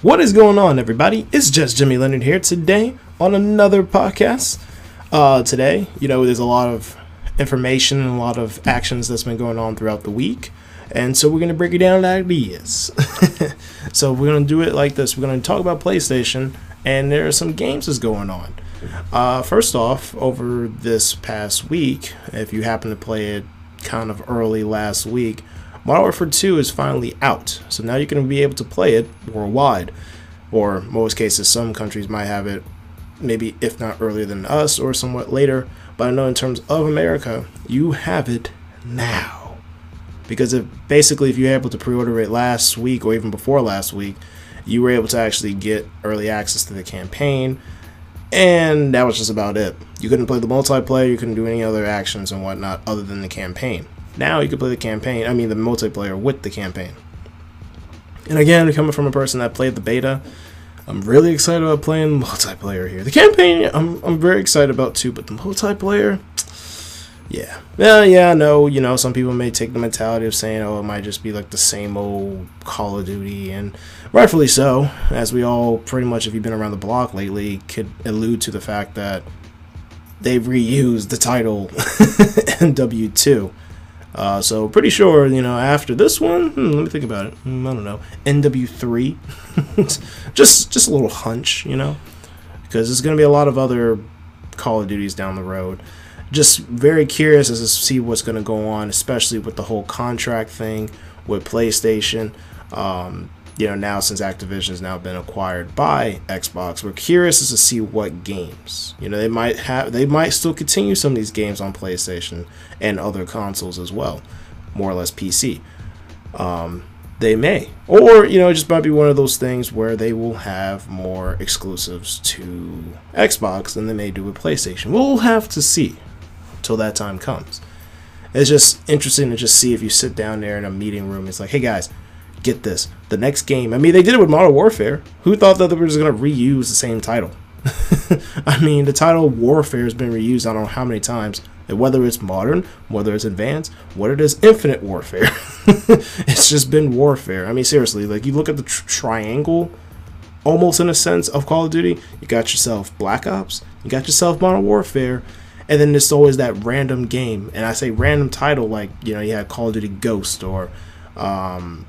What is going on, everybody? It's just Jimmy Leonard here today on another podcast. Uh, today, you know, there's a lot of information and a lot of actions that's been going on throughout the week, and so we're gonna break it down to ideas. so we're gonna do it like this. We're gonna talk about PlayStation, and there are some games that's going on. Uh, first off, over this past week, if you happen to play it kind of early last week, Modern Warfare 2 is finally out. So now you can be able to play it worldwide. Or most cases, some countries might have it maybe if not earlier than us or somewhat later. But I know in terms of America, you have it now. Because if basically if you're able to pre-order it last week or even before last week, you were able to actually get early access to the campaign. And that was just about it. You couldn't play the multiplayer, you couldn't do any other actions and whatnot other than the campaign. Now you can play the campaign, I mean the multiplayer with the campaign. And again, coming from a person that played the beta, I'm really excited about playing multiplayer here. The campaign, I'm, I'm very excited about too, but the multiplayer, yeah. Yeah, yeah, no, you know, some people may take the mentality of saying, oh, it might just be like the same old Call of Duty, and rightfully so, as we all pretty much, if you've been around the block lately, could allude to the fact that they've reused the title MW2. Uh, so pretty sure, you know, after this one, hmm, let me think about it. Hmm, I don't know, MW3, just just a little hunch, you know, because there's gonna be a lot of other Call of Duties down the road. Just very curious as to see what's gonna go on, especially with the whole contract thing with PlayStation. Um, you know, now since Activision has now been acquired by Xbox, we're curious as to see what games. You know, they might have, they might still continue some of these games on PlayStation and other consoles as well, more or less PC. Um, they may, or you know, it just might be one of those things where they will have more exclusives to Xbox than they may do with PlayStation. We'll have to see till that time comes. It's just interesting to just see if you sit down there in a meeting room. It's like, hey guys get this. The next game, I mean, they did it with Modern Warfare. Who thought that they were just going to reuse the same title? I mean, the title Warfare has been reused I don't know how many times. And whether it's modern, whether it's advanced, whether it is infinite warfare, it's just been warfare. I mean, seriously, like you look at the tr- triangle, almost in a sense of Call of Duty. You got yourself Black Ops, you got yourself Modern Warfare, and then there's always that random game. And I say random title, like you know, you had Call of Duty Ghost or um,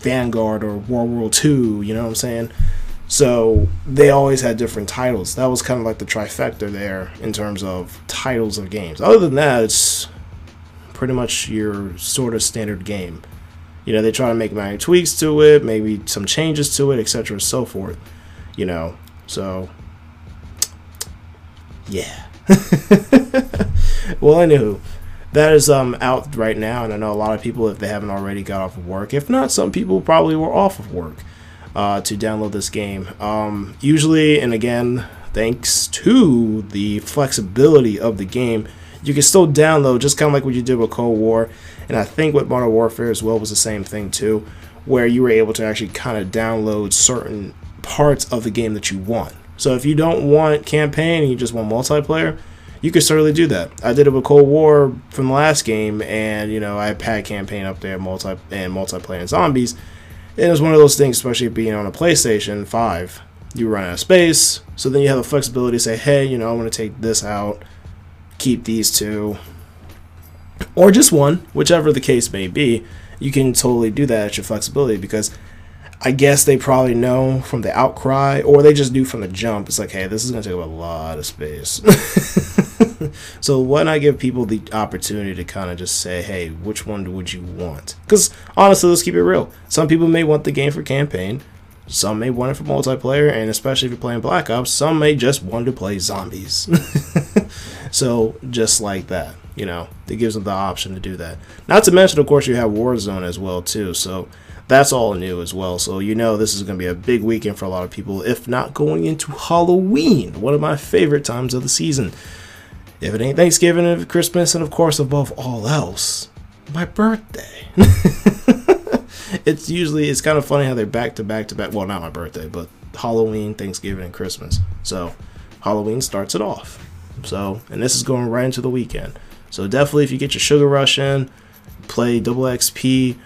Vanguard or World War II, you know what I'm saying? So they always had different titles. That was kind of like the trifecta there in terms of titles of games. Other than that, it's pretty much your sort of standard game. You know, they try to make minor tweaks to it, maybe some changes to it, etc. and so forth. You know, so yeah. well, anywho, that is um out right now, and I know a lot of people if they haven't already got off of work. If not, some people probably were off of work uh, to download this game. Um, usually, and again, thanks to the flexibility of the game, you can still download just kind of like what you did with Cold War, and I think with Modern Warfare as well was the same thing too, where you were able to actually kind of download certain parts of the game that you want. So if you don't want campaign and you just want multiplayer, you could certainly do that. I did it with Cold War from the last game, and you know I had campaign up there, multi and multiplayer and zombies. It was one of those things, especially being on a PlayStation Five. You run out of space, so then you have the flexibility to say, hey, you know, I want to take this out, keep these two, or just one, whichever the case may be. You can totally do that at your flexibility because I guess they probably know from the outcry, or they just knew from the jump. It's like, hey, this is going to take up a lot of space. so why not give people the opportunity to kind of just say, hey, which one would you want? Because honestly, let's keep it real. Some people may want the game for campaign. Some may want it for multiplayer, and especially if you're playing Black Ops, some may just want to play zombies. so just like that, you know, it gives them the option to do that. Not to mention, of course, you have Warzone as well too. So that's all new as well. So you know this is going to be a big weekend for a lot of people, if not going into Halloween, one of my favorite times of the season. If it ain't Thanksgiving and Christmas, and of course, above all else, my birthday. it's usually it's kind of funny how they're back to back to back. Well, not my birthday, but Halloween, Thanksgiving, and Christmas. So Halloween starts it off. So and this is going right into the weekend. So definitely, if you get your sugar rush in, play double XP.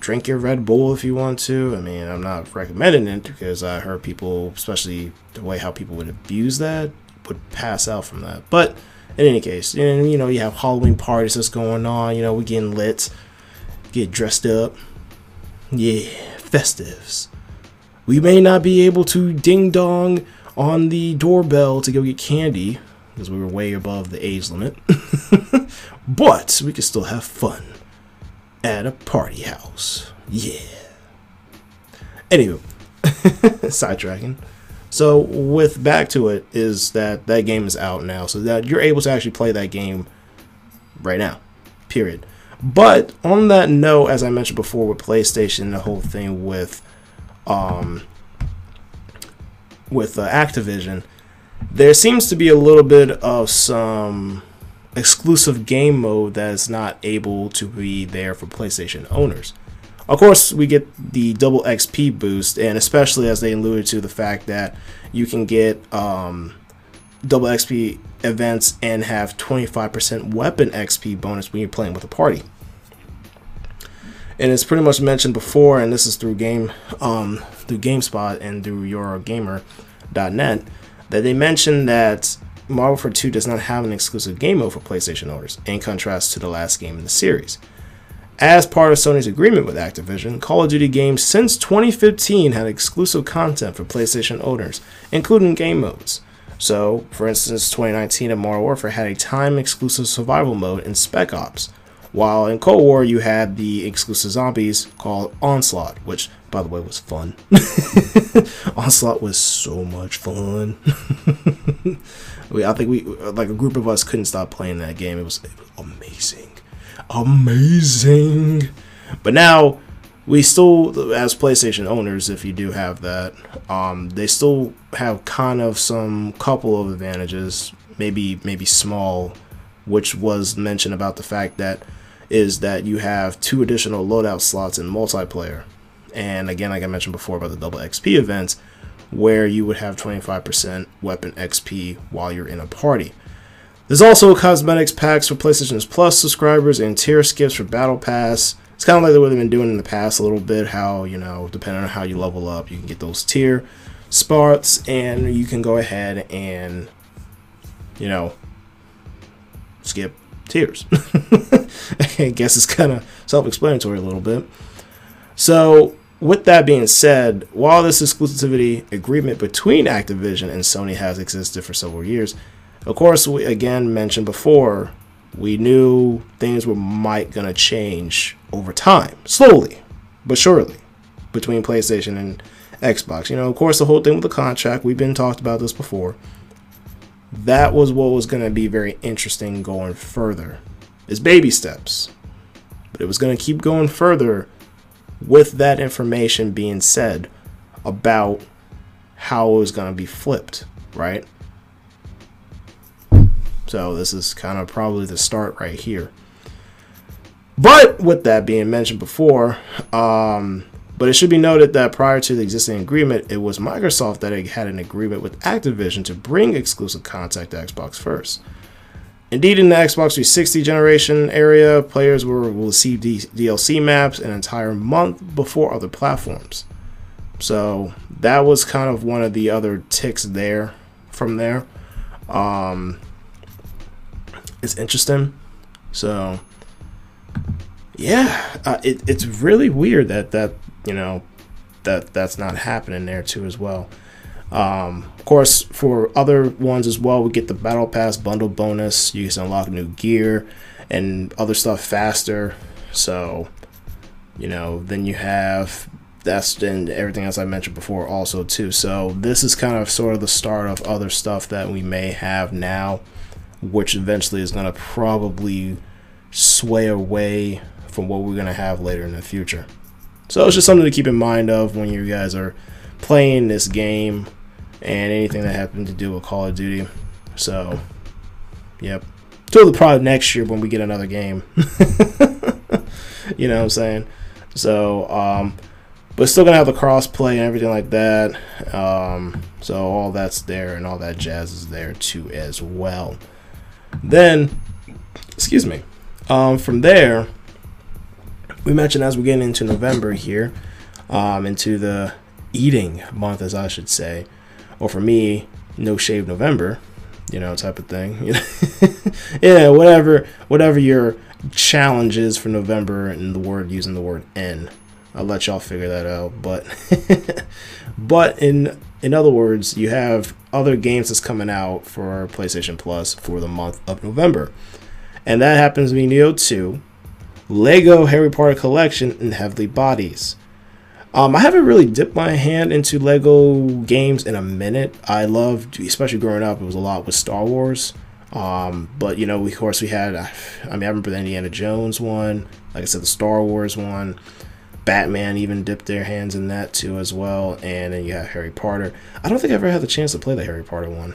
drink your Red Bull if you want to. I mean, I'm not recommending it because I heard people, especially the way how people would abuse that, would pass out from that. But in any case, and you know, you have Halloween parties that's going on. You know, we getting lit, get dressed up. Yeah, festives. We may not be able to ding dong on the doorbell to go get candy because we were way above the age limit, but we could still have fun at a party house. Yeah. Anywho, sidetracking. So with back to it is that that game is out now, so that you're able to actually play that game right now. Period. But on that note, as I mentioned before with PlayStation, the whole thing with um with uh, Activision, there seems to be a little bit of some exclusive game mode that is not able to be there for PlayStation owners. Of course, we get the double XP boost, and especially as they alluded to the fact that you can get um, double XP events and have 25% weapon XP bonus when you're playing with a party. And it's pretty much mentioned before, and this is through game um, through GameSpot and through Eurogamer.net that they mentioned that Modern Warfare 2 does not have an exclusive game mode for PlayStation owners, in contrast to the last game in the series. As part of Sony's agreement with Activision, Call of Duty games since 2015 had exclusive content for PlayStation owners, including game modes. So, for instance, 2019 of Modern Warfare had a time exclusive survival mode in Spec Ops, while in Cold War you had the exclusive zombies called Onslaught, which, by the way, was fun. Onslaught was so much fun. we, I think we, like a group of us, couldn't stop playing that game. It was, it was amazing amazing. But now we still, as PlayStation owners, if you do have that, um, they still have kind of some couple of advantages, maybe maybe small, which was mentioned about the fact that is that you have two additional loadout slots in multiplayer, and again, like I mentioned before about the double XP events, where you would have 25% weapon XP while you're in a party. There's also cosmetics packs for PlayStation Plus subscribers and tier skips for Battle Pass. It's kind of like what they've been doing in the past a little bit. How you know, depending on how you level up, you can get those tier spots, and you can go ahead and you know skip tiers. I guess it's kind of self-explanatory a little bit. So, with that being said, while this exclusivity agreement between Activision and Sony has existed for several years, of course, we again mentioned before, we knew things were might gonna change over time, slowly but surely, between PlayStation and Xbox. You know, of course, the whole thing with the contract, we've been talked about this before. That was what was gonna be very interesting going further. It's baby steps, but it was gonna keep going further with that information being said about how it was gonna be flipped, right? So this is kind of probably the start right here. But with that being mentioned before, um, but it should be noted that prior to the existing agreement, it was Microsoft that had an agreement with Activision to bring exclusive content to Xbox first. Indeed, in the Xbox 360 generation area, players will receive DLC maps an entire month before other platforms. So that was kind of one of the other ticks there from there. Um, it's interesting. So yeah, uh, it, it's really weird that that you know that that's not happening there too as well. Um, of course, for other ones as well, we get the battle pass bundle bonus. You can unlock new gear and other stuff faster. So, you know, then you have that's and everything else I mentioned before also too. So this is kind of sort of the start of other stuff that we may have now which eventually is going to probably sway away from what we're going to have later in the future. So it's just something to keep in mind of when you guys are playing this game and anything that happened to do with Call of Duty. So, yep. Till the probably next year when we get another game. you know what I'm saying? So, um, but still gonna have the crossplay and everything like that. Um, so all that's there and all that jazz is there too as well. Then, excuse me. Um, from there, we mentioned as we're getting into November here, um, into the eating month, as I should say, or for me, no shave November, you know, type of thing. yeah, whatever, whatever your challenge is for November, and the word using the word N. I'll let y'all figure that out. But, but in in other words, you have other games that's coming out for PlayStation Plus for the month of November, and that happens to be Nioh 2, Lego Harry Potter Collection, and Heavenly Bodies. Um, I haven't really dipped my hand into Lego games in a minute. I loved, especially growing up, it was a lot with Star Wars. Um, but you know, of course, we had. I mean, I remember the Indiana Jones one. Like I said, the Star Wars one. Batman even dipped their hands in that too as well. And then you have Harry Potter. I don't think I ever had the chance to play the Harry Potter one,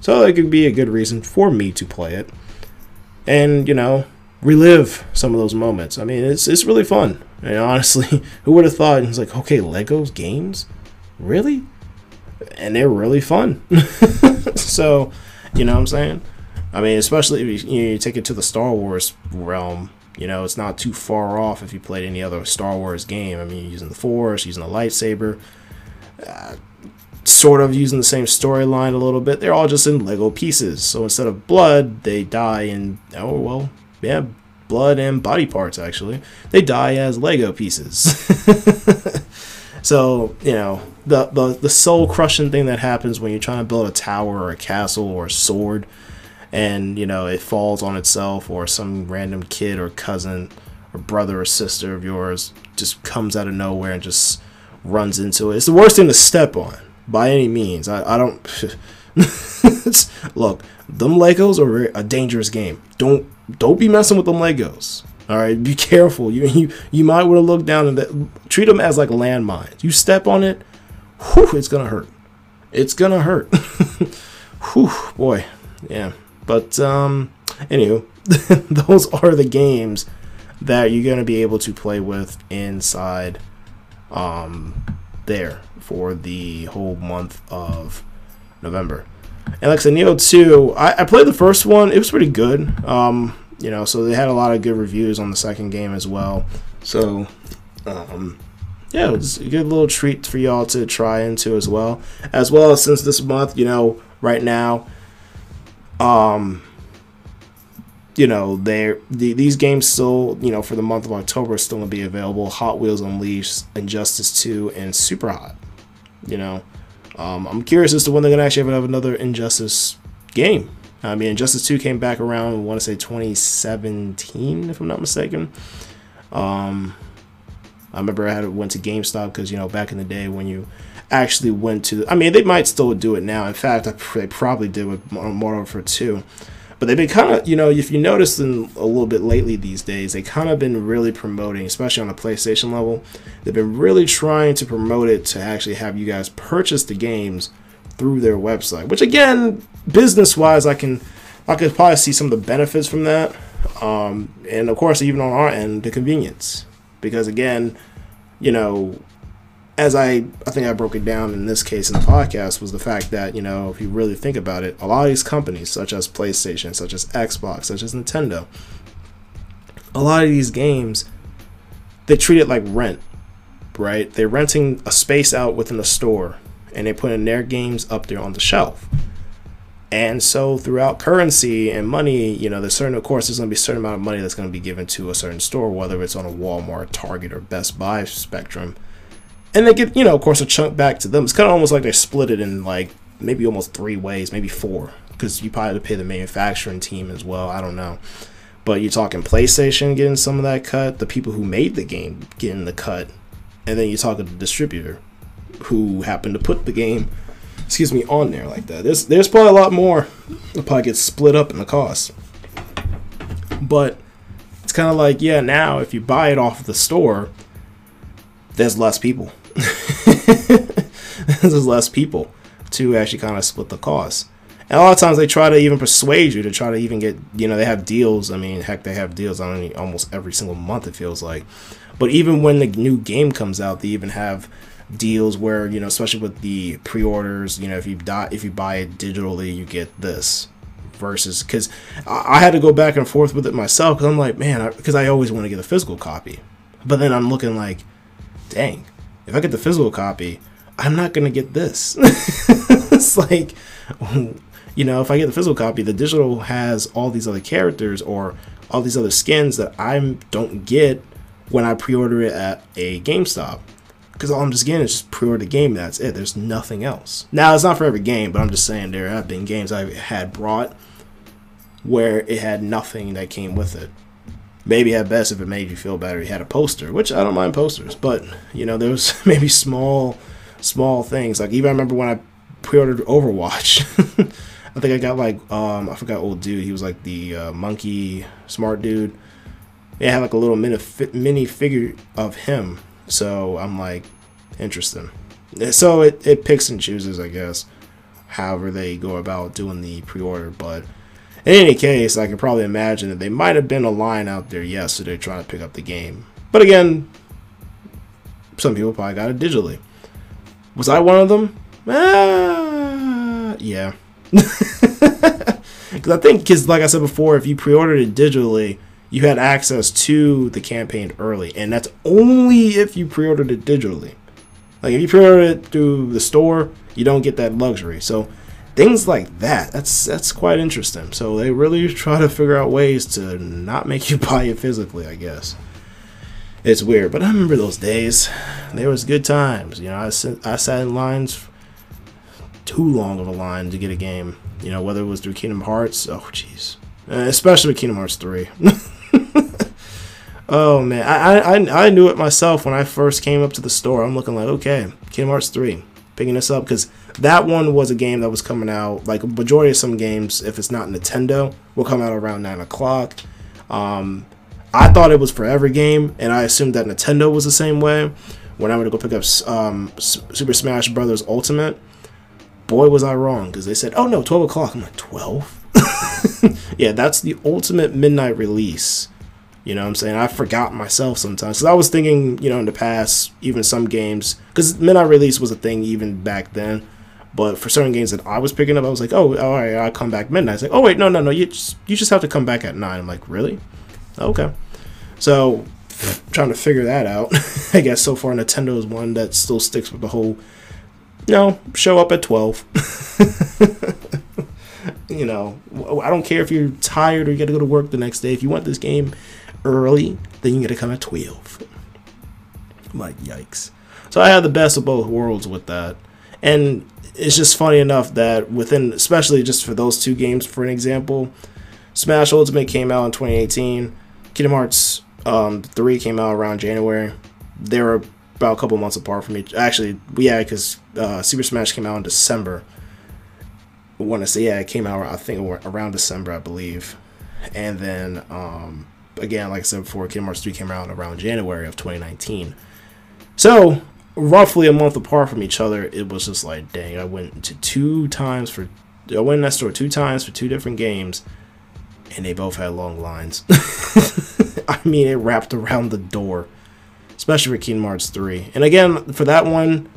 so it could be a good reason for me to play it. And you know, relive some of those moments. I mean, it's it's really fun. And honestly, who would have thought? It's like, okay, Legos games, really, and they're really fun. so, you know what I'm saying? I mean, especially if you, you, take it to the Star Wars realm. You know, it's not too far off if you played any other Star Wars game. I mean, using the Force, using the lightsaber, uh, sort of using the same storyline a little bit. They're all just in Lego pieces. So instead of blood, they die in, oh, well, yeah, blood and body parts actually. They die as Lego pieces. so, you know, the, the, the soul crushing thing that happens when you're trying to build a tower or a castle or a sword and, you know, it falls on itself or some random kid or cousin or brother or sister of yours just comes out of nowhere and just runs into it. It's the worst thing to step on by any means. I, I don't. look, them Legos are a dangerous game. Don't don't be messing with them Legos. All right, be careful. You you you might want to look down and that, treat them as like landmines. You step on it, whew, it's gonna hurt. It's gonna hurt. whew, boy, yeah. But um, anywho, those are the games that you're gonna be able to play with inside um there for the whole month of November. And like I said, Nioh 2, I, I played the first one. It was pretty good. Um, you know, so they had a lot of good reviews on the second game as well. So, um, yeah, it was a good little treat for y'all to try into as well. As well as since this month, you know, right now, um, you know, they the, these games still, you know, for the month of October, still gonna be available. Hot Wheels Unleashed, Injustice 2, and Super Hot. You know, um, I'm curious as to when they're gonna actually have another Injustice game. I mean, Injustice 2 came back around, I want to say 2017, if I'm not mistaken. Um, I remember I had went to GameStop because you know back in the day when you actually went to, I mean, they might still do it now. In fact, they probably did with Modern Warfare 2. But they've been kind of, you know, if you notice in a little bit lately these days, they kind of been really promoting, especially on the PlayStation level, they've been really trying to promote it to actually have you guys purchase the games through their website. Which again, business wise, I can, I could probably see some of the benefits from that. Um, and of course, even on our end, the convenience, because again, you know, as I I think I broke it down in this case in the podcast was the fact that you know if you really think about it, a lot of these companies such as PlayStation, such as Xbox, such as Nintendo, a lot of these games they treat it like rent, right? They're renting a space out within the store and they're putting their games up there on the shelf. And so throughout currency and money, you know, there's certain, of course, there's going to be a certain amount of money that's going to be given to a certain store, whether it's on a Walmart, Target, or Best Buy spectrum and they get you know of course a chunk back to them. It's kind of almost like they split it in like maybe almost three ways, maybe four, because you probably have to pay the manufacturing team as well. I don't know, but you're talking PlayStation getting some of that cut, the people who made the game getting the cut, and then you're talking the distributor who happened to put the game, excuse me, on there like that. There's there's probably a lot more that probably gets split up in the cost, but it's kind of like yeah, now if you buy it off the store, there's less people there's less people to actually kind of split the cost. And a lot of times they try to even persuade you to try to even get, you know, they have deals. I mean, heck, they have deals on almost every single month, it feels like. But even when the new game comes out, they even have deals where, you know, especially with the pre orders, you know, if you, die, if you buy it digitally, you get this versus because I, I had to go back and forth with it myself because I'm like, man, because I, I always want to get a physical copy But then I'm looking like, dang, if I get the physical copy, I'm not gonna get this. it's like, you know, if I get the physical copy, the digital has all these other characters or all these other skins that I don't get when I pre-order it at a GameStop. Because all I'm just getting is just pre-order the game. that's it. There's nothing else. Now it's not for every game, but I'm just saying there have been games I had brought where it had nothing that came with it. Maybe at best, if it made you feel better, you had a poster, which I don't mind posters. But you know, there was maybe small, small things. Like even I remember when I pre-ordered Overwatch. I think I got like um I forgot old dude. He was like the uh, monkey smart dude. It had like a little mini mini figure of him. So I'm like, interesting. So it it picks and chooses, I guess, however they go about doing the pre-order. But in any case, I can probably imagine that they might have been a line out there yesterday trying to pick up the game. But again, some people probably got it digitally. Was I one of them? Uh, yeah. Because I think, because like I said before, if you pre-ordered it digitally, you had access to the campaign early, and that's only if you pre-ordered it digitally. Like if you pre-order it through the store, you don't get that luxury. So things like that, that's that's quite interesting. So they really try to figure out ways to not make you buy it physically, I guess. It's weird, but I remember those days. There was good times. You know, I, I sat in lines too long of a line to get a game. You know, whether it was through Kingdom Hearts, oh jeez, uh, especially with Kingdom Hearts three. oh man, I, I I knew it myself when I first came up to the store. I'm looking like, okay, Kingdom Hearts three, picking this up because that one was a game that was coming out. Like a majority of some games, if it's not Nintendo, will come out around nine o'clock. Um, I thought it was for every game, and I assumed that Nintendo was the same way. When I went to go pick up um, Super Smash Brothers Ultimate, boy was I wrong because they said, "Oh no, 12 o'clock." I'm like, 12? yeah, that's the ultimate midnight release. You know what I'm saying? I forgot myself sometimes. Because I was thinking, you know, in the past, even some games, because midnight release was a thing even back then. But for certain games that I was picking up, I was like, oh, all right, I'll come back midnight. It's like, oh, wait, no, no, no, you just, you just have to come back at 9. I'm like, really? Okay. So, trying to figure that out. I guess so far Nintendo is one that still sticks with the whole no, show up at 12. you know, I don't care if you're tired or you got to go to work the next day. If you want this game early, then you get to come at 12. like, yikes. So I had the best of both worlds with that. And it's just funny enough that within, especially just for those two games, for an example, Smash Ultimate came out in 2018. Kingdom Hearts um, 3 came out around January. They were about a couple months apart from each. Actually, yeah, because uh, Super Smash came out in December. I want to say yeah, it came out I think around December, I believe, and then um, again, like I said before, Kingdom Hearts 3 came out around January of 2019. So roughly a month apart from each other, it was just like, dang, I went to two times for I went in that store two times for two different games, and they both had long lines. I mean, it wrapped around the door especially for Kingdom Hearts 3. And again, for that one,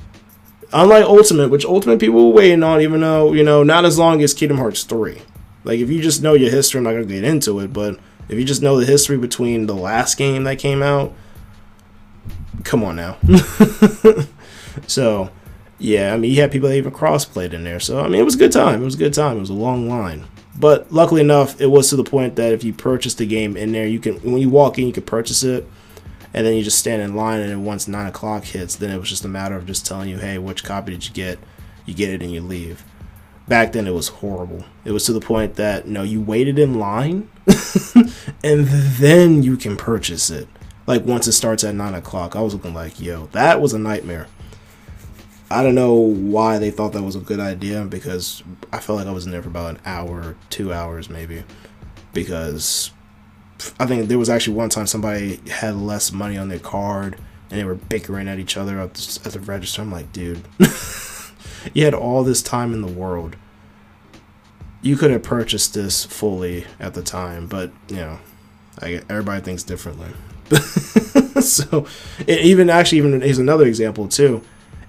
unlike Ultimate, which Ultimate people were waiting on, even though, you know, not as long as Kingdom Hearts 3. Like, if you just know your history, I'm not going to get into it, but if you just know the history between the last game that came out, come on now. so, yeah, I mean, you had people that even cross-played in there. So, I mean, it was a good time. It was a good time. It was a long line. But luckily enough, it was to the point that if you purchase the game in there, you can when you walk in, you can purchase it and then you just stand in line and then once nine o'clock hits then it was just a matter of just telling you hey which copy did you get you get it and you leave back then it was horrible it was to the point that you know you waited in line and then you can purchase it like once it starts at nine o'clock i was looking like yo that was a nightmare i don't know why they thought that was a good idea because i felt like i was in there for about an hour two hours maybe because I think there was actually one time somebody had less money on their card and they were bickering at each other at the, at the register. I'm like, dude, you had all this time in the world. You could have purchased this fully at the time, but you know, I, everybody thinks differently. so, even actually, even here's another example too,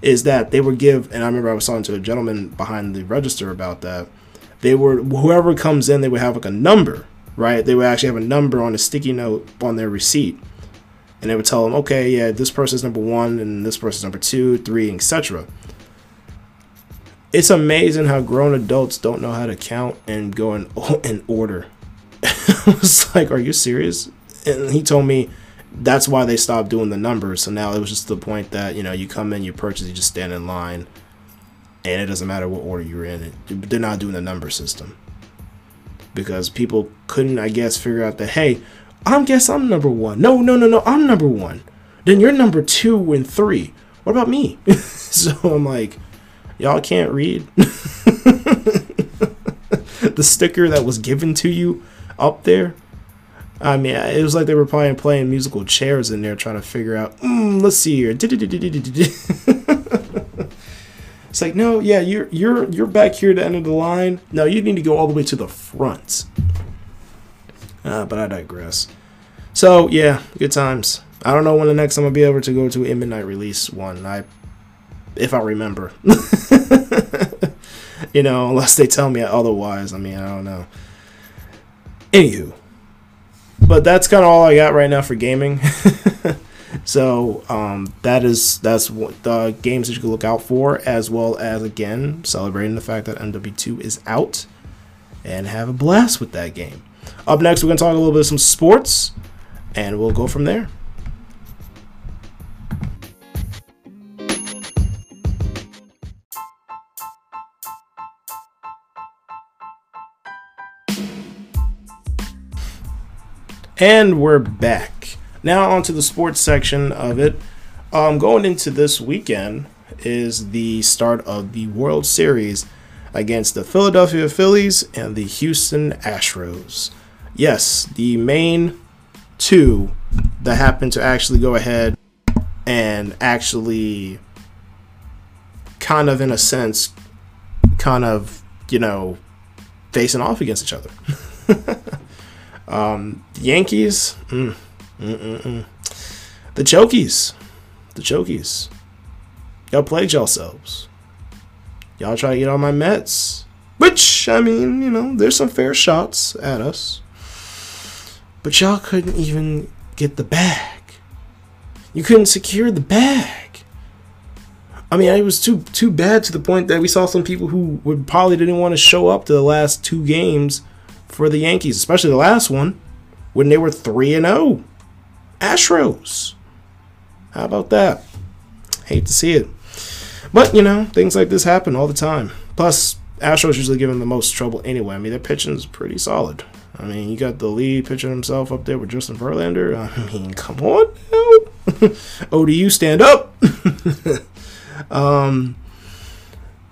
is that they would give, and I remember I was talking to a gentleman behind the register about that. They were whoever comes in, they would have like a number right? They would actually have a number on a sticky note on their receipt. and they would tell them, okay, yeah, this person's number one, and this person's number two, three, etc. It's amazing how grown adults don't know how to count and go in in order. I was like, are you serious? And he told me that's why they stopped doing the numbers. So now it was just the point that you know you come in, you purchase, you just stand in line, and it doesn't matter what order you're in. They're not doing the number system because people couldn't, I guess, figure out that hey, I guess I'm number one. No, no, no, no, I'm number one. Then you're number two and three. What about me? so I'm like, y'all can't read the sticker that was given to you up there I mean, it was like they were playing playing musical chairs in there trying to figure out, mm, let's see here. it's like, no, yeah, you're you're you're back here at the end of the line. No, you need to go all the way to the front. Uh, but I digress. So yeah, good times. I don't know when the next time I'll be able to go to a midnight release one. I, if I remember, you know, unless they tell me otherwise. I mean, I don't know. Anywho, but that's kind of all I got right now for gaming. so um, that is that's what the games that you can look out for, as well as again celebrating the fact that MW2 is out, and have a blast with that game. Up next, we're gonna talk a little bit of some sports, and we'll go from there. And we're back. Now onto the sports section of it. Um, going into this weekend is the start of the World Series against the Philadelphia Phillies and the Houston Astros. Yes, the main two that happen to actually go ahead and actually kind of in a sense kind of, you know, facing off against each other. Um, the Yankees, mm, mm, mm, mm, the Chokies, the Chokies. Y'all played yourselves. Y'all try to get on my Mets, which I mean, you know, there's some fair shots at us, but y'all couldn't even get the bag. You couldn't secure the bag. I mean, it was too too bad to the point that we saw some people who would probably didn't want to show up to the last two games for the Yankees, especially the last one when they were 3 and 0. Astros. How about that? Hate to see it. But, you know, things like this happen all the time. Plus, Astros usually give them the most trouble anyway. I mean, their pitching is pretty solid. I mean, you got the lead pitcher himself up there with Justin Verlander. I mean, come on. ODU, stand up. um,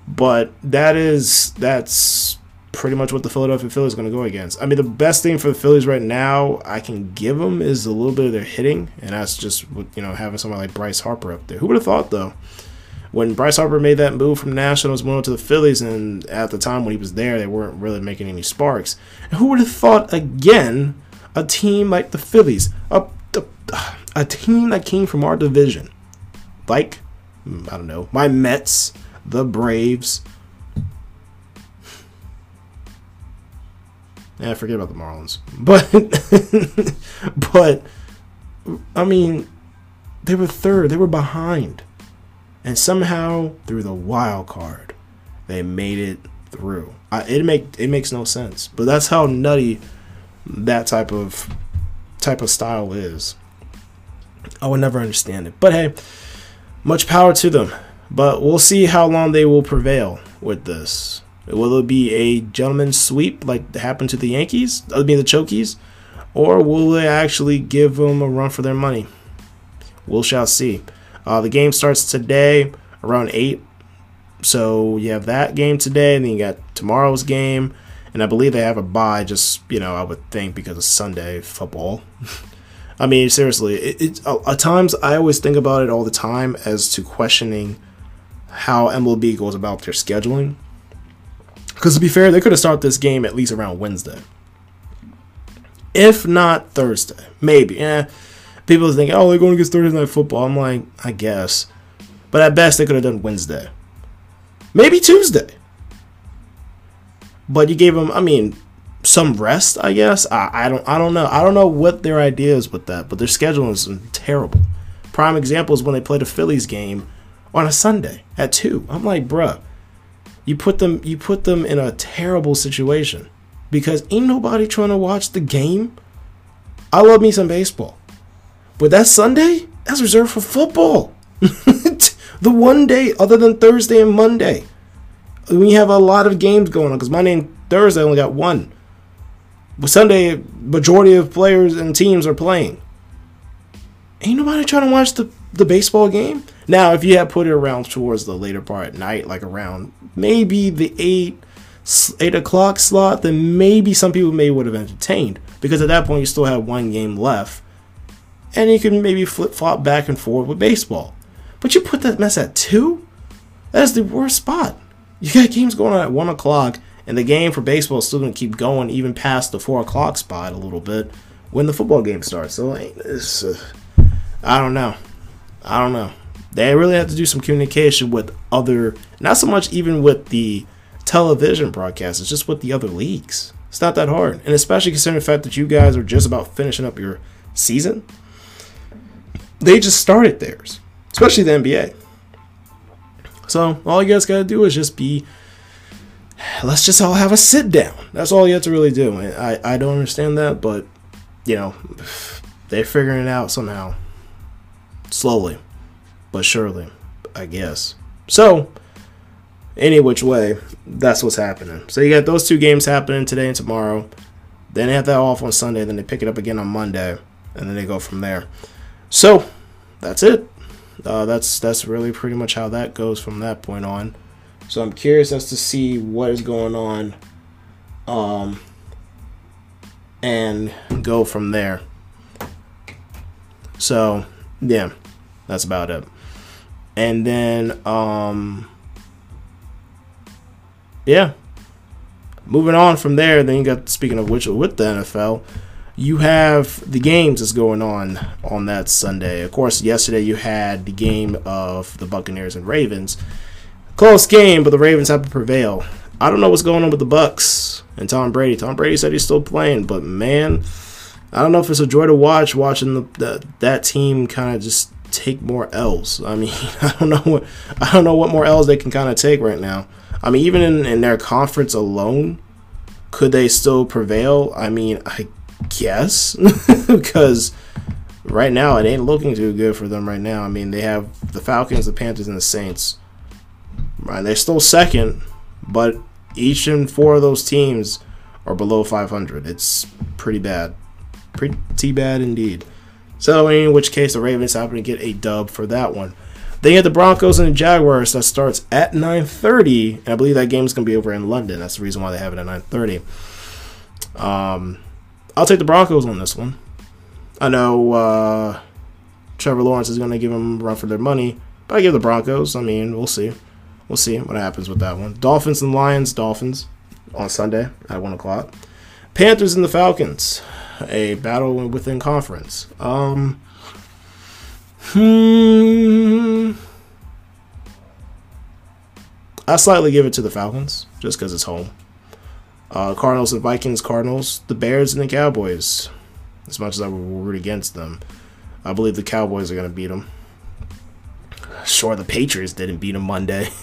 but that is, that's pretty much what the Philadelphia Phillies are going to go against. I mean, the best thing for the Phillies right now I can give them is a little bit of their hitting, and that's just you know having someone like Bryce Harper up there. Who would have thought though? When Bryce Harper made that move from Nationals, went to the Phillies, and at the time when he was there, they weren't really making any sparks. And who would have thought again a team like the Phillies, a, a, a team that came from our division, like mm, I don't know, my Mets, the Braves, Yeah, forget about the Marlins. But but I mean, they were third. They were behind. And somehow through the wild card, they made it through. I, it make it makes no sense. But that's how nutty that type of type of style is. I would never understand it. But hey, much power to them. But we'll see how long they will prevail with this. Will it be a gentleman's sweep like happened to the Yankees? I mean the Chokies, or will they actually give them a run for their money? We shall see. Uh, the game starts today around eight, so you have that game today, and then you got tomorrow's game, and I believe they have a bye. Just you know, I would think because of Sunday football. I mean, seriously, it, it, at times I always think about it all the time as to questioning how MLB goes about their scheduling because to be fair, they could have started this game at least around Wednesday. If not Thursday. Maybe. Yeah. People think, oh, they're going against Thursday night football. I'm like, I guess. But at best, they could have done Wednesday. Maybe Tuesday. But you gave them, I mean, some rest, I guess. I, I don't I don't know. I don't know what their idea is with that, but their schedule is terrible. Prime example is when they played a Phillies game on a Sunday at two. I'm like, bruh, you put them you put them in a terrible situation because ain't nobody trying to watch the game. I love me some baseball, but that Sunday that's reserved for football. the one day other than Thursday and Monday, we have a lot of games going on because Monday and Thursday only got one. But Sunday, majority of players and teams are playing. Ain't nobody trying to watch the, the baseball game. Now, if you had put it around towards the later part at night, like around maybe the eight eight o'clock slot, then maybe some people may would have entertained because at that point you still have one game left, and you can maybe flip flop back and forth with baseball. But you put that mess at two, that is the worst spot. You got games going on at one o'clock, and the game for baseball is still going to keep going even past the four o'clock spot a little bit when the football game starts. So uh, I don't know. I don't know. They really have to do some communication with other, not so much even with the television broadcasts, it's just with the other leagues. It's not that hard. And especially considering the fact that you guys are just about finishing up your season, they just started theirs, especially the NBA. So all you guys got to do is just be let's just all have a sit down. That's all you have to really do. I, I don't understand that, but you know, they're figuring it out somehow. Slowly, but surely, I guess. So, any which way, that's what's happening. So you got those two games happening today and tomorrow. Then they have that off on Sunday. Then they pick it up again on Monday, and then they go from there. So that's it. Uh, that's that's really pretty much how that goes from that point on. So I'm curious as to see what is going on um, and go from there. So, yeah, that's about it. And then, um, yeah, moving on from there, then you got, speaking of which, with the NFL, you have the games that's going on on that Sunday. Of course, yesterday you had the game of the Buccaneers and Ravens. Close game, but the Ravens have to prevail. I don't know what's going on with the Bucks and Tom Brady. Tom Brady said he's still playing, but man, I don't know if it's a joy to watch watching the, the that team kind of just take more L's. I mean, I don't know what I don't know what more L's they can kind of take right now. I mean, even in, in their conference alone, could they still prevail? I mean, I guess because right now it ain't looking too good for them right now. I mean, they have the Falcons, the Panthers, and the Saints Right, they're still second, but each and four of those teams are below 500. It's pretty bad, pretty bad indeed. So, in which case, the Ravens happen to get a dub for that one. Then you have the Broncos and the Jaguars that starts at 9:30, and I believe that game is going to be over in London. That's the reason why they have it at 9:30. Um, I'll take the Broncos on this one. I know uh, Trevor Lawrence is going to give them run for their money, but I give the Broncos. I mean, we'll see. We'll see what happens with that one. Dolphins and Lions, Dolphins on Sunday at 1 o'clock. Panthers and the Falcons, a battle within conference. Um, hmm. I slightly give it to the Falcons just because it's home. Uh, Cardinals and Vikings, Cardinals, the Bears and the Cowboys. As much as I would root against them, I believe the Cowboys are going to beat them. Sure, the Patriots didn't beat them Monday.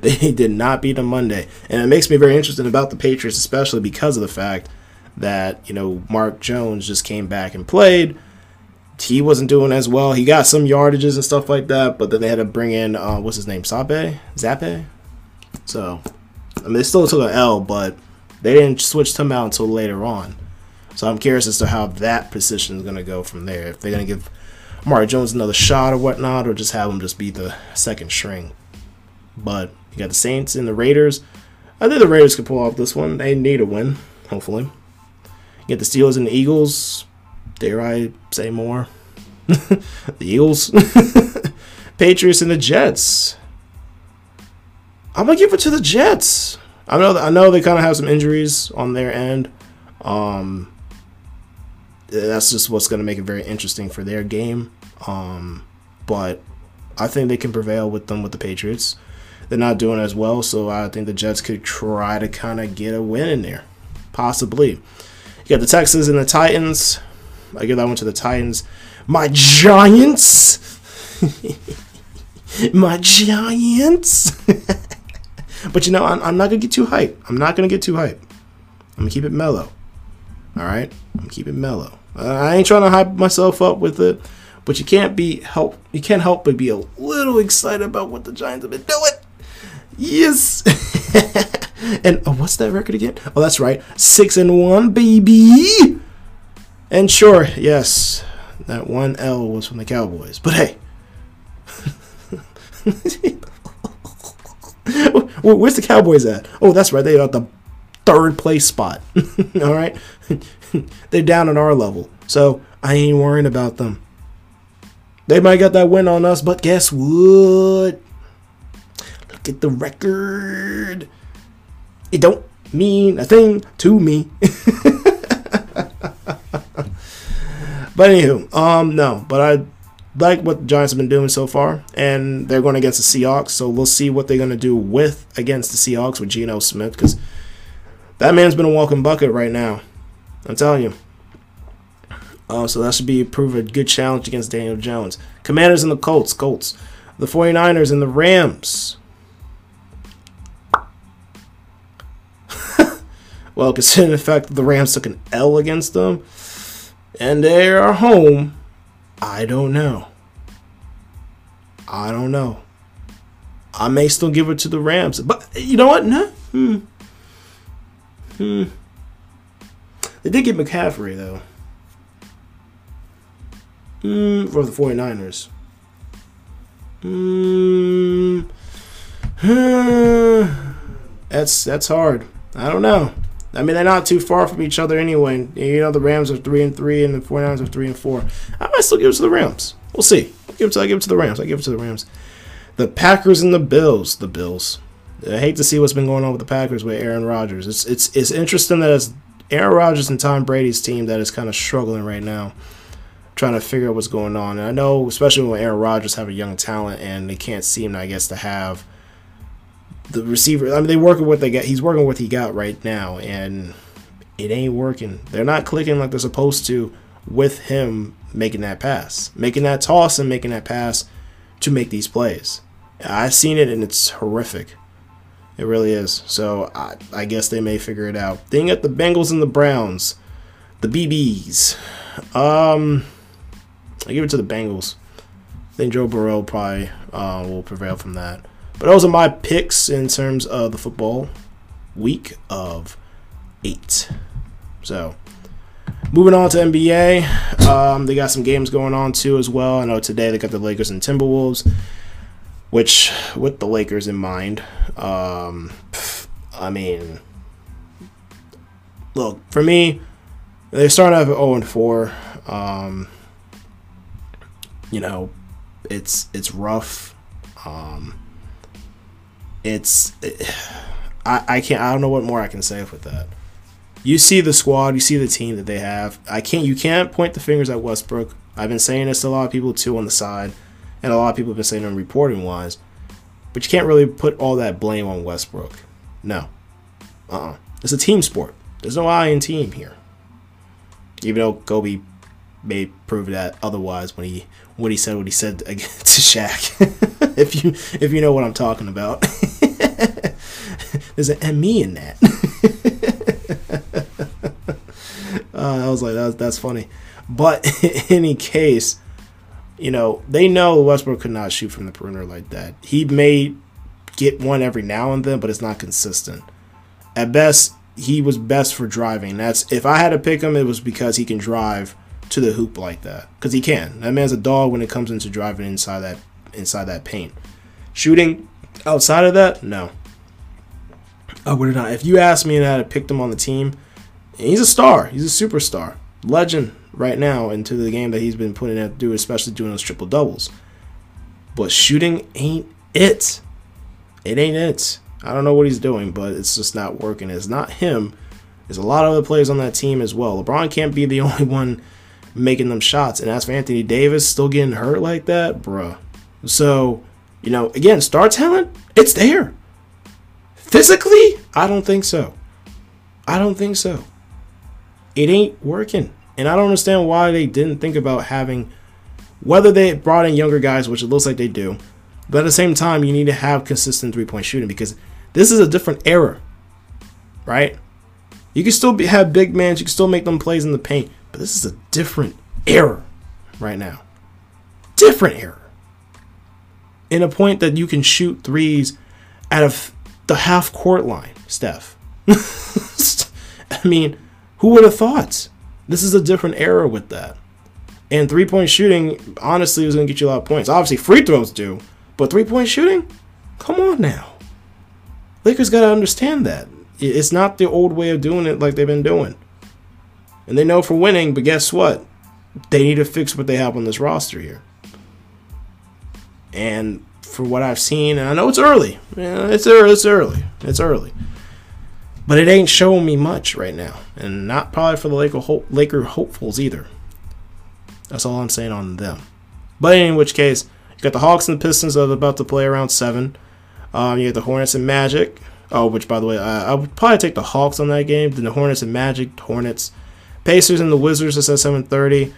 they did not beat them Monday. And it makes me very interested about the Patriots, especially because of the fact that, you know, Mac Jones just came back and played. He wasn't doing as well. He got some yardages and stuff like that, but then they had to bring in, uh, what's his name, Sape? Zappe? So, I mean, they still took an L, but they didn't switch him out until later on. So I'm curious as to how that position is going to go from there. If they're going to give Amari Jones another shot or whatnot, or just have him just be the second string. But you got the Saints and the Raiders. I think the Raiders could pull off this one. They need a win, hopefully. Get the Steelers and the Eagles. Dare I say more? the Eagles. Patriots and the Jets. I'm gonna give it to the Jets. I know I know they kind of have some injuries on their end. Um, that's just what's to make it very interesting for their game. Um, but I think they can prevail with them with the Patriots. They're not doing as well, so I think the Jets could try to kind of get a win in there, possibly. You got the Texans and the Titans. I give that one to the Titans. My Giants. My Giants. but you know, I'm, I'm not gonna get too hype. I'm not gonna get too hype. I'm gonna keep it mellow. All right, I'm gonna keep it mellow. Uh, I ain't trying to hype myself up with it, but you can't be help. You can't help but be a little excited about what the Giants have been doing. Yes. and oh, what's that record again? Oh, that's right, six and one, baby. And sure, yes, that one L was from the Cowboys. But hey. Where's the Cowboys at? Oh, that's right. They're at the third place spot. All right. They're down on our level. So I ain't worrying about them. They might get that win on us, but guess what? Look at the record. It don't mean a thing to me. But anywho, um, no, but I like what the Giants have been doing so far, and they're going against the Seahawks, so we'll see what they're going to do with against the Seahawks with Geno Smith because that man's been a walking bucket right now. I'm telling you. Uh, so that should be prove a good challenge against Daniel Jones. Commanders and the Colts, Colts, the 49ers and the Rams. Well, considering the fact that the Rams took an L against them and they are home, I don't know. I don't know. I may still give it to the Rams, but you know what? No. Hmm. Hmm. They did get McCaffrey though. Hmm. For the 49ers. Hmm. That's that's hard. I don't know. I mean, they're not too far from each other anyway. You know, the Rams are three and three, and the 49ers are three and four. I might still give it to the Rams. We'll see. I give it to, I give it to the Rams. I give it to the Rams. The Packers and the Bills. The Bills. I hate to see what's been going on with the Packers with Aaron Rodgers. It's it's it's interesting that it's Aaron Rodgers and Tom Brady's team that is kind of struggling right now, trying to figure out what's going on. And I know, especially when Aaron Rodgers have a young talent and they can't seem, I guess, to have the receiver. I mean, they working with what they got. He's working with what he got right now, and it ain't working. They're not clicking like they're supposed to with him making that pass, making that toss, and making that pass to make these plays. I've seen it, and it's horrific. It really is. So I, I guess they may figure it out. Thing at the Bengals and the Browns, the BBs. Um, I give it to the Bengals. I think Joe Burrow probably uh, will prevail from that. But those are my picks in terms of the football week of eight. So, moving on to NBA, um, they got some games going on too as well. I know today they got the Lakers and Timberwolves, which with the Lakers in mind, um, I mean, look for me, they start off 0 and 4. Um, you know, it's it's rough. Um, it's I, I can't I don't know what more I can say with that. You see the squad, you see the team that they have. I can't you can't point the fingers at Westbrook. I've been saying this to a lot of people too on the side, and a lot of people have been saying it reporting wise. But you can't really put all that blame on Westbrook. No. Uh uh-uh. uh It's a team sport. There's no I in team here. Even though Kobe may prove that otherwise when he what he said what he said to Shaq. if you if you know what I'm talking about. There's an M E in that. uh, I was like, that's, that's funny. But in any case, you know, they know Westbrook could not shoot from the perimeter like that. He may get one every now and then, but it's not consistent. At best, he was best for driving. That's if I had to pick him, it was because he can drive to the hoop like that because he can. That man's a dog when it comes into driving inside that inside that paint. Shooting outside of that, no. I would not. If you asked me and I had picked him on the team, he's a star. He's a superstar, legend right now into the game that he's been putting in do, especially doing those triple doubles. But shooting ain't it. It ain't it. I don't know what he's doing, but it's just not working. It's not him. There's a lot of other players on that team as well. LeBron can't be the only one making them shots. And as for Anthony Davis still getting hurt like that, bruh. So, you know, again, star talent, it's there. Physically, I don't think so. I don't think so. It ain't working. And I don't understand why they didn't think about having, whether they brought in younger guys, which it looks like they do, but at the same time, you need to have consistent three point shooting because this is a different era, right? You can still be, have big men, you can still make them plays in the paint, but this is a different era right now. Different era. In a point that you can shoot threes out of the half court line, Steph. I mean, who would have thought? This is a different era with that. And three point shooting, honestly, is going to get you a lot of points. Obviously, free throws do, but three point shooting? Come on now. Lakers got to understand that. It's not the old way of doing it like they've been doing. And they know for winning, but guess what? They need to fix what they have on this roster here. And for what I've seen, and I know it's early. Yeah, it's early. It's early. It's early. But it ain't showing me much right now, and not probably for the Laker, hopefuls either. That's all I'm saying on them. But in which case, you got the Hawks and the Pistons that are about to play around seven. Um, you got the Hornets and Magic. Oh, which by the way, I, I would probably take the Hawks on that game. Then the Hornets and Magic, Hornets, Pacers and the Wizards. That's at seven thirty.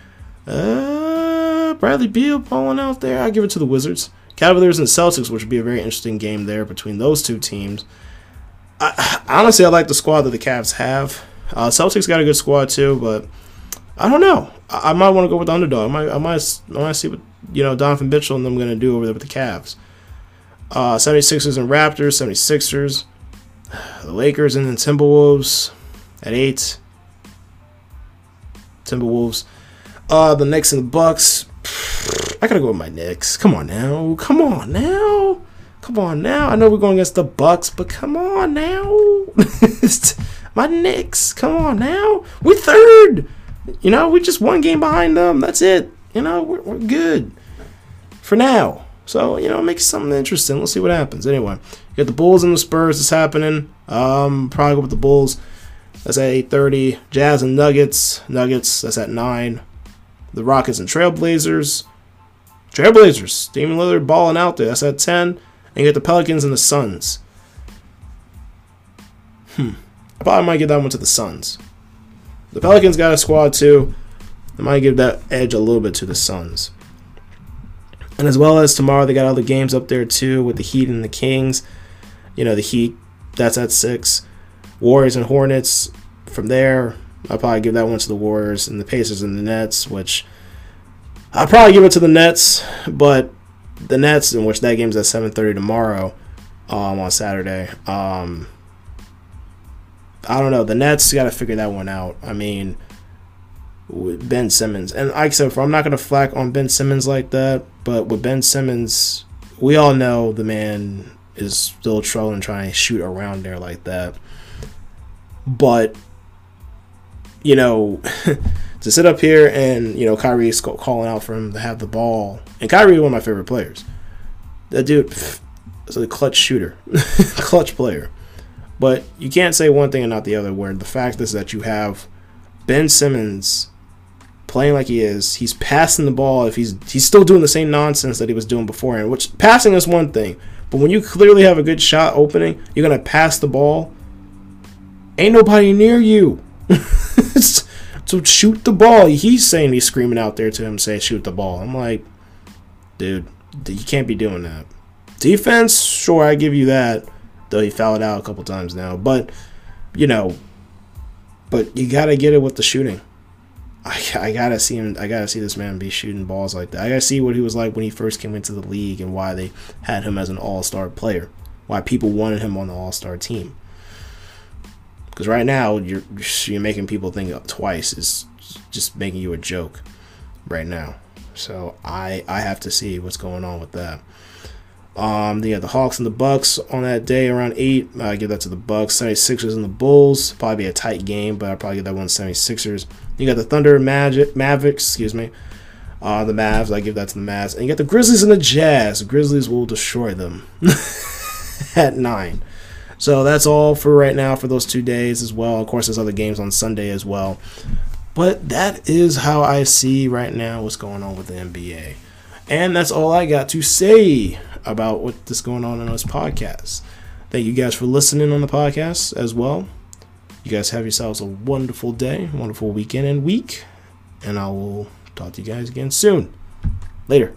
Uh, Bradley Beal pulling out there. I give it to the Wizards. Cavaliers and Celtics, which would be a very interesting game there between those two teams. I, honestly, I like the squad that the Cavs have. Uh, Celtics got a good squad too, but I don't know. I, I might want to go with the underdog. I might, I might, I might see what you know Donovan Mitchell and them going to do over there with the Cavs. Uh, 76ers and Raptors, 76ers. The Lakers and the Timberwolves at eight. Timberwolves. Uh, the Knicks and the Bucks. I gotta go with my Knicks. Come on now. Come on now. Come on now. I know we're going against the Bucks, but come on now. my Knicks. Come on now. We're third. You know, we're just one game behind them. That's it. You know, we're, we're good for now. So, you know, make something interesting. Let's see what happens. Anyway, you got the Bulls and the Spurs that's happening. Um, probably go with the Bulls. That's at 8.30. Jazz and Nuggets. Nuggets, that's at 9. The Rockets and Trailblazers. Trailblazers. Damian Lillard balling out there. That's at 10. And you got the Pelicans and the Suns. Hmm. I probably might give that one to the Suns. The Pelicans got a squad too. I might give that edge a little bit to the Suns. And as well as tomorrow, they got the games up there too with the Heat and the Kings. You know, the Heat, that's at 6. Warriors and Hornets. From there, I'll probably give that one to the Warriors and the Pacers and the Nets, which I'll probably give it to the Nets, but the Nets, in which that game's at 7:30 tomorrow um, on Saturday. Um, I don't know. The Nets got to figure that one out. I mean, with Ben Simmons, and like I said, I'm not to flack on Ben Simmons like that, but with Ben Simmons, we all know the man is still trolling, trying to shoot around there like that. But you know, to sit up here and you know Kyrie's calling out for him to have the ball, and Kyrie one of my favorite players. That dude is a clutch shooter, clutch player. But you can't say one thing and not the other. Where the fact is that you have Ben Simmons playing like he is. He's passing the ball. If he's he's still doing the same nonsense that he was doing before, and which passing is one thing, but when you clearly have a good shot opening, you're gonna pass the ball. Ain't nobody near you. so shoot the ball. He's saying he's screaming out there to him, say shoot the ball. I'm like, dude, you can't be doing that. Defense, sure, I give you that. Though he fouled out a couple times now, but you know, but you gotta get it with the shooting. I, I gotta see him. I gotta see this man be shooting balls like that. I gotta see what he was like when he first came into the league and why they had him as an All Star player. Why people wanted him on the All Star team. Because right now you're you're making people think twice. Is just making you a joke right now. So I I have to see what's going on with that. Um, yeah, the Hawks and the Bucks on that day around eight. I give that to the Bucks. 76ers and the Bulls. Probably be a tight game, but I probably give that one 76ers. You got the Thunder Magic Mavericks, excuse me. Uh, the Mavs, I give that to the Mavs. And you got the Grizzlies and the Jazz. The Grizzlies will destroy them at nine. So that's all for right now for those two days as well. Of course, there's other games on Sunday as well. But that is how I see right now what's going on with the NBA. And that's all I got to say about what's going on in this podcast. Thank you guys for listening on the podcast as well. You guys have yourselves a wonderful day, wonderful weekend and week, and I will talk to you guys again soon. Later.